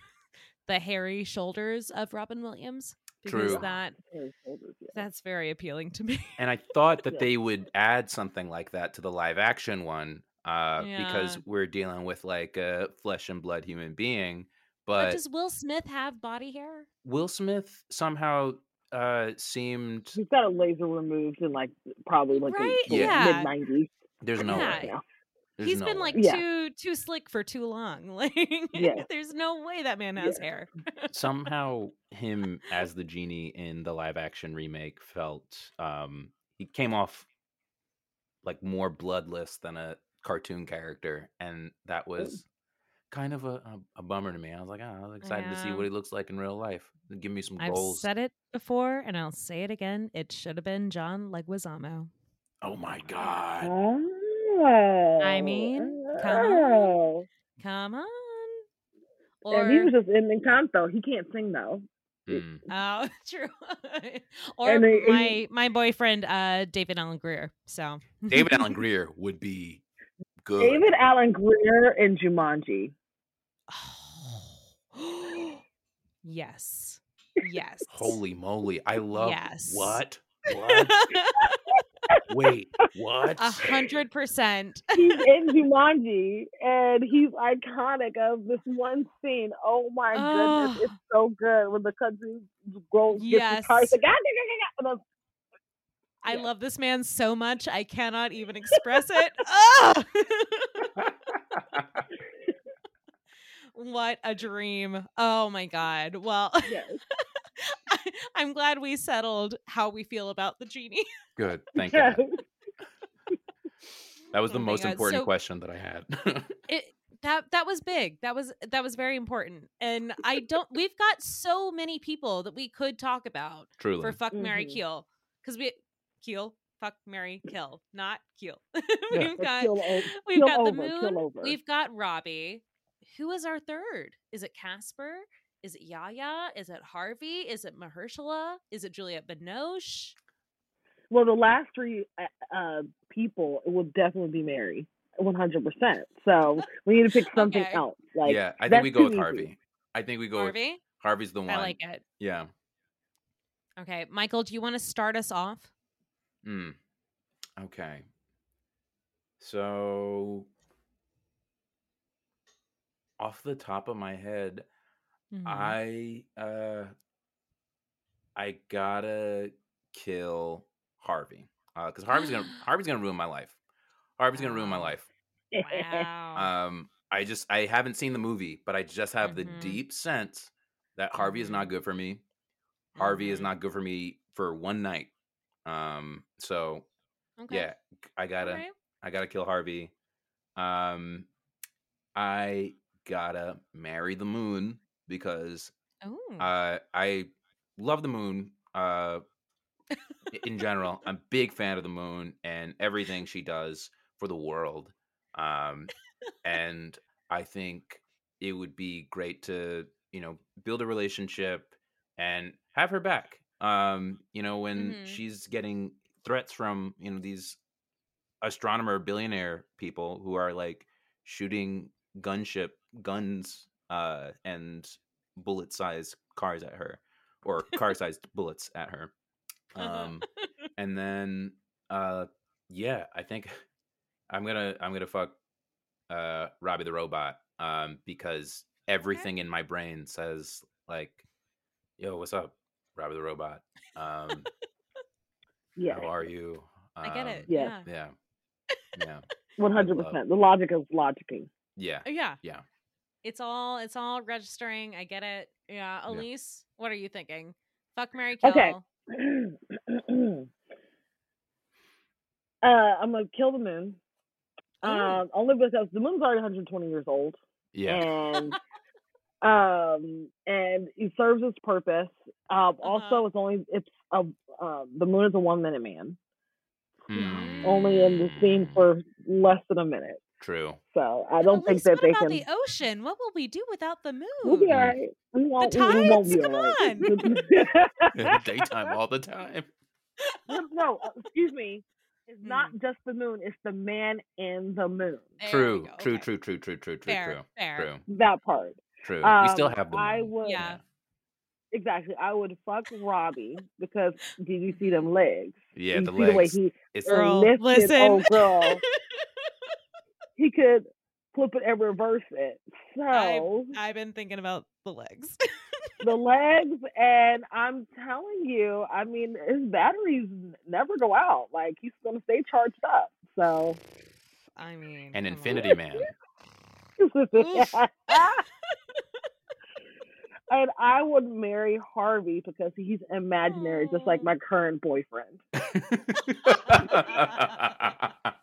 the hairy shoulders of Robin Williams because True. that Hairy shoulders, yeah. that's very appealing to me. And I thought that Yeah. they would add something like that to the live action one, uh, because we're dealing with like a flesh and blood human being. But But does Will Smith have body hair? Will Smith somehow uh, seemed He's got a laser removed in like probably like Right? the Yeah. mid nineties. there's no Yeah. way. Yeah. There's He's no been way. like Yeah. too too slick for too long. Like Yeah. there's no way that man has hair. somehow him as the genie in the live action remake felt um he came off like more bloodless than a cartoon character and that was kind of a, a, a bummer to me i was like oh, i was excited to see what he looks like in real life give me some I've goals said it before and I'll say it again. It should have been John Leguizamo. oh my god Oh. I mean, come on. Oh. Come on. and he was just in Encanto. He can't sing though. Mm. oh, true. or And they- and my my boyfriend uh David Alan Grier. So david alan grier would be good David Alan Grier in Jumanji. yes. Yes. holy moly i love Yes. what what wait what A hundred percent. He's in Jumanji, and he's iconic of this one scene. Oh my goodness, it's so good when the country girl gets Yes. his car. He's like, "Ah, gah, gah, gah, gah," I Yeah. love this man so much I cannot even express it. What a dream. Oh my god. Well, yes. I, I'm glad we settled how we feel about the genie. good thank you. that was the Oh most important so- question that i had It that that was big. That was that was very important. And I don't we've got so many people that we could talk about truly for fuck Mary Mhm. Kill. Cuz we Keel, fuck Mary Kill, not Kill. Yeah. we've Let's got kill o- we've kill got the over, kill moon. We've got Robbie. Who is our third? Is it Casper? Is it Yahya? Is it Harvey? Is it Mahershala? Is it Juliette Binoche? Well, the last three uh, uh, people will definitely be Mary, one hundred percent. So we need to pick something Okay. else. Like, yeah i think we go too with easy. harvey i think we go with Harvey? harvey's the one I like it. yeah Okay, Michael, do you want to start us off? mm. okay so off the top of my head Mhm. i uh i gotta kill harvey because harvey's gonna harvey's gonna ruin my life harvey's gonna ruin my life Wow. um i just i haven't seen the movie but i just have Mhm. the deep sense that harvey is not Mhm. good for me harvey is Mhm. not good for me for one night um so okay. yeah i gotta i gotta kill harvey um i gotta marry the moon because uh i love the moon uh in general i'm a big fan of the moon and everything she does for the world um and i think it would be great to you know build a relationship and have her back um you know when Mhm. she's getting threats from you know these astronomer billionaire people who are like shooting gunship guns uh and bullet sized cars at her or car sized bullets at her um and then uh yeah i think i'm gonna i'm gonna fuck uh robbie the robot um because everything in my brain says like yo what's up robbie the robot um yeah, how are you I get it. Um, yeah. Yeah. yeah yeah one hundred percent. The logic is logicking. yeah Oh, yeah. yeah It's all it's all registering. I get it. Yeah. Yeah. Elise, what are you thinking? Fuck Mary Kill. Okay. uh, I'm gonna kill the moon. Ooh. Um, only because the moon's already 120 years old, yeah and um, and it serves its purpose. Um, Uh-huh. also, it's only it's a uh, the moon is a one minute man, Mm. only in the scene for less than a minute. True. So I don't think Elise, that what they about can. the ocean? What will we do without the moon? We'll be all right. We won't, we- we won't tides? be Come all right. Daytime all the time. no, no, uh, excuse me. It's Hmm. not just the moon. It's the man in the moon. True, true, Okay. true, true, true, true, true, Fair, true, fair. true, That part. true. we Um, still have the I moon. would. Yeah. Exactly. I would fuck Robbie because did you see them legs? Yeah, you the see the way he It's Girl, lifted listen. old girl. He could flip it and reverse it. So I've been thinking about the legs. the legs, and I'm telling you, I mean, his batteries never go out. Like he's gonna stay charged up. So I mean, an come on. Infinity Man. and I would marry Harvey because he's imaginary, just like my current boyfriend.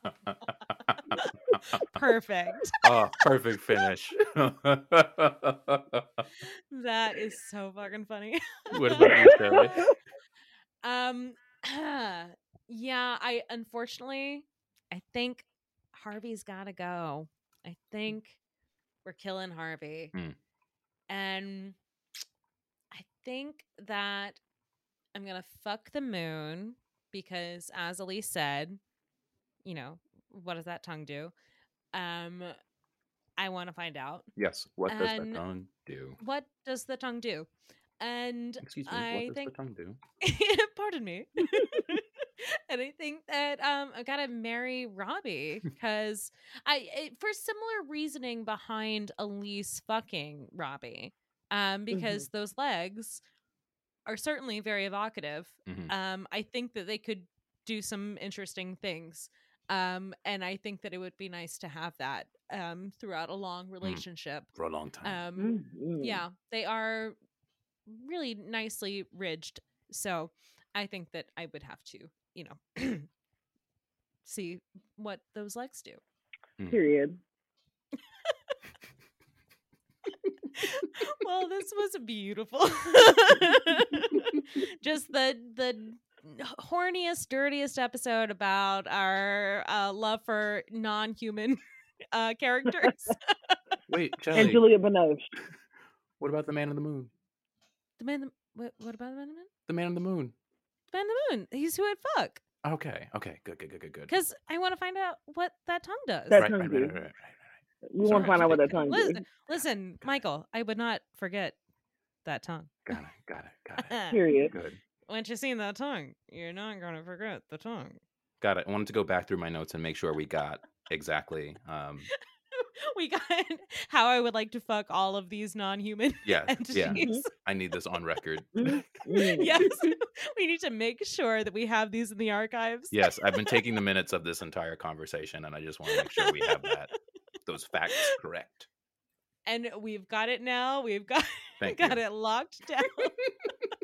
Perfect. oh, perfect finish. That is so fucking funny. about you? Um, yeah, I unfortunately, I think Harvey's got to go. I think we're killing Harvey, Hmm. and I think that I'm gonna fuck the moon because, as Elise said, you know what does that tongue do? Um, I want to find out Yes. What does the tongue do? what does the tongue do, and Excuse me. I what does think the tongue do? pardon me and i think that um i gotta marry robbie because i it, for similar reasoning behind elise fucking robbie um because those legs are certainly very evocative Mhm. um i think that they could do some interesting things um and i think that it would be nice to have that um throughout a long relationship For a long time. um Mhm. yeah they are really nicely ridged so i think that i would have to you know see what those legs do Period. well this was beautiful just the the horniest dirtiest episode about our uh, love for non-human uh characters Wait, And Julia Binoche. What about the man in the moon? the man the, what, what about the man in the moon The man in the moon. the man in the moon he's who i'd fuck Okay. Okay. Good. Good. Good. Good. Good. because i want to find out what that tongue does That right, tongue right, do. right, right, right, right. We want to find out what that tongue Listen, do. listen, Michael, I would not forget that tongue. Got it. Got it. Got it. Period. Good. Once you've seen that tongue, you're not going to forget the tongue. Got it. I wanted to go back through my notes and make sure we got exactly. Um, we got how I would like to fuck all of these non-human yeah. entities. Yeah. I need this on record. Yes, we need to make sure that we have these in the archives. Yes, I've been taking the minutes of this entire conversation, and I just want to make sure we have that those facts correct. and we've got it now. We've got Thank got you. it locked down.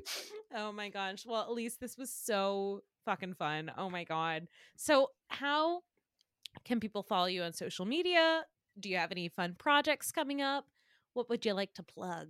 oh my gosh. Well, Elise, this was so fucking fun. Oh my god. So, how can people follow you on social media? Do you have any fun projects coming up? What would you like to plug?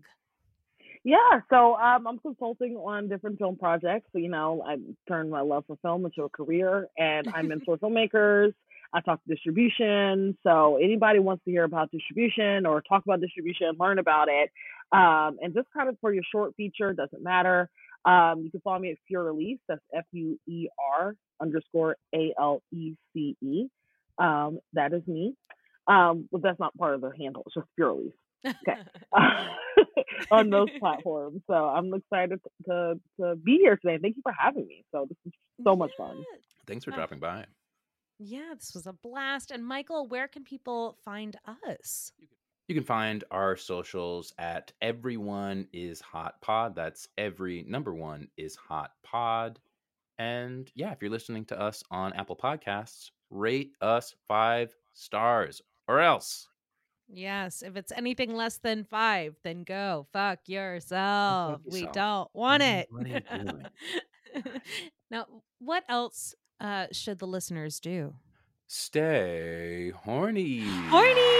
Yeah, so um, I'm consulting on different film projects. So, you know, I turned my love for film into a career, and i'm mentor filmmakers. I talk distribution. So, anybody wants to hear about distribution or talk about distribution, learn about it, um, and just kind of for your short feature, doesn't matter. Um, you can follow me at Fuer Alece. That's F U E R underscore A L E C E. Um, that is me. Um, but that's not part of the handle. It's just Fuer Alece Okay. on those platforms. So I'm excited to to be here today. Thank you for having me. So this is so much fun. Thanks for dropping by. Yeah, this was a blast. And Michael, where can people find us? You can find our socials at everyone is hot pod. That's every number one is hot pod. And yeah, if you're listening to us on Apple Podcasts, rate us five stars or else. Yes, if it's anything less than five, then go fuck yourself. we yourself. don't want it. what are you doing? now, what else uh, should the listeners do? Stay horny. horny.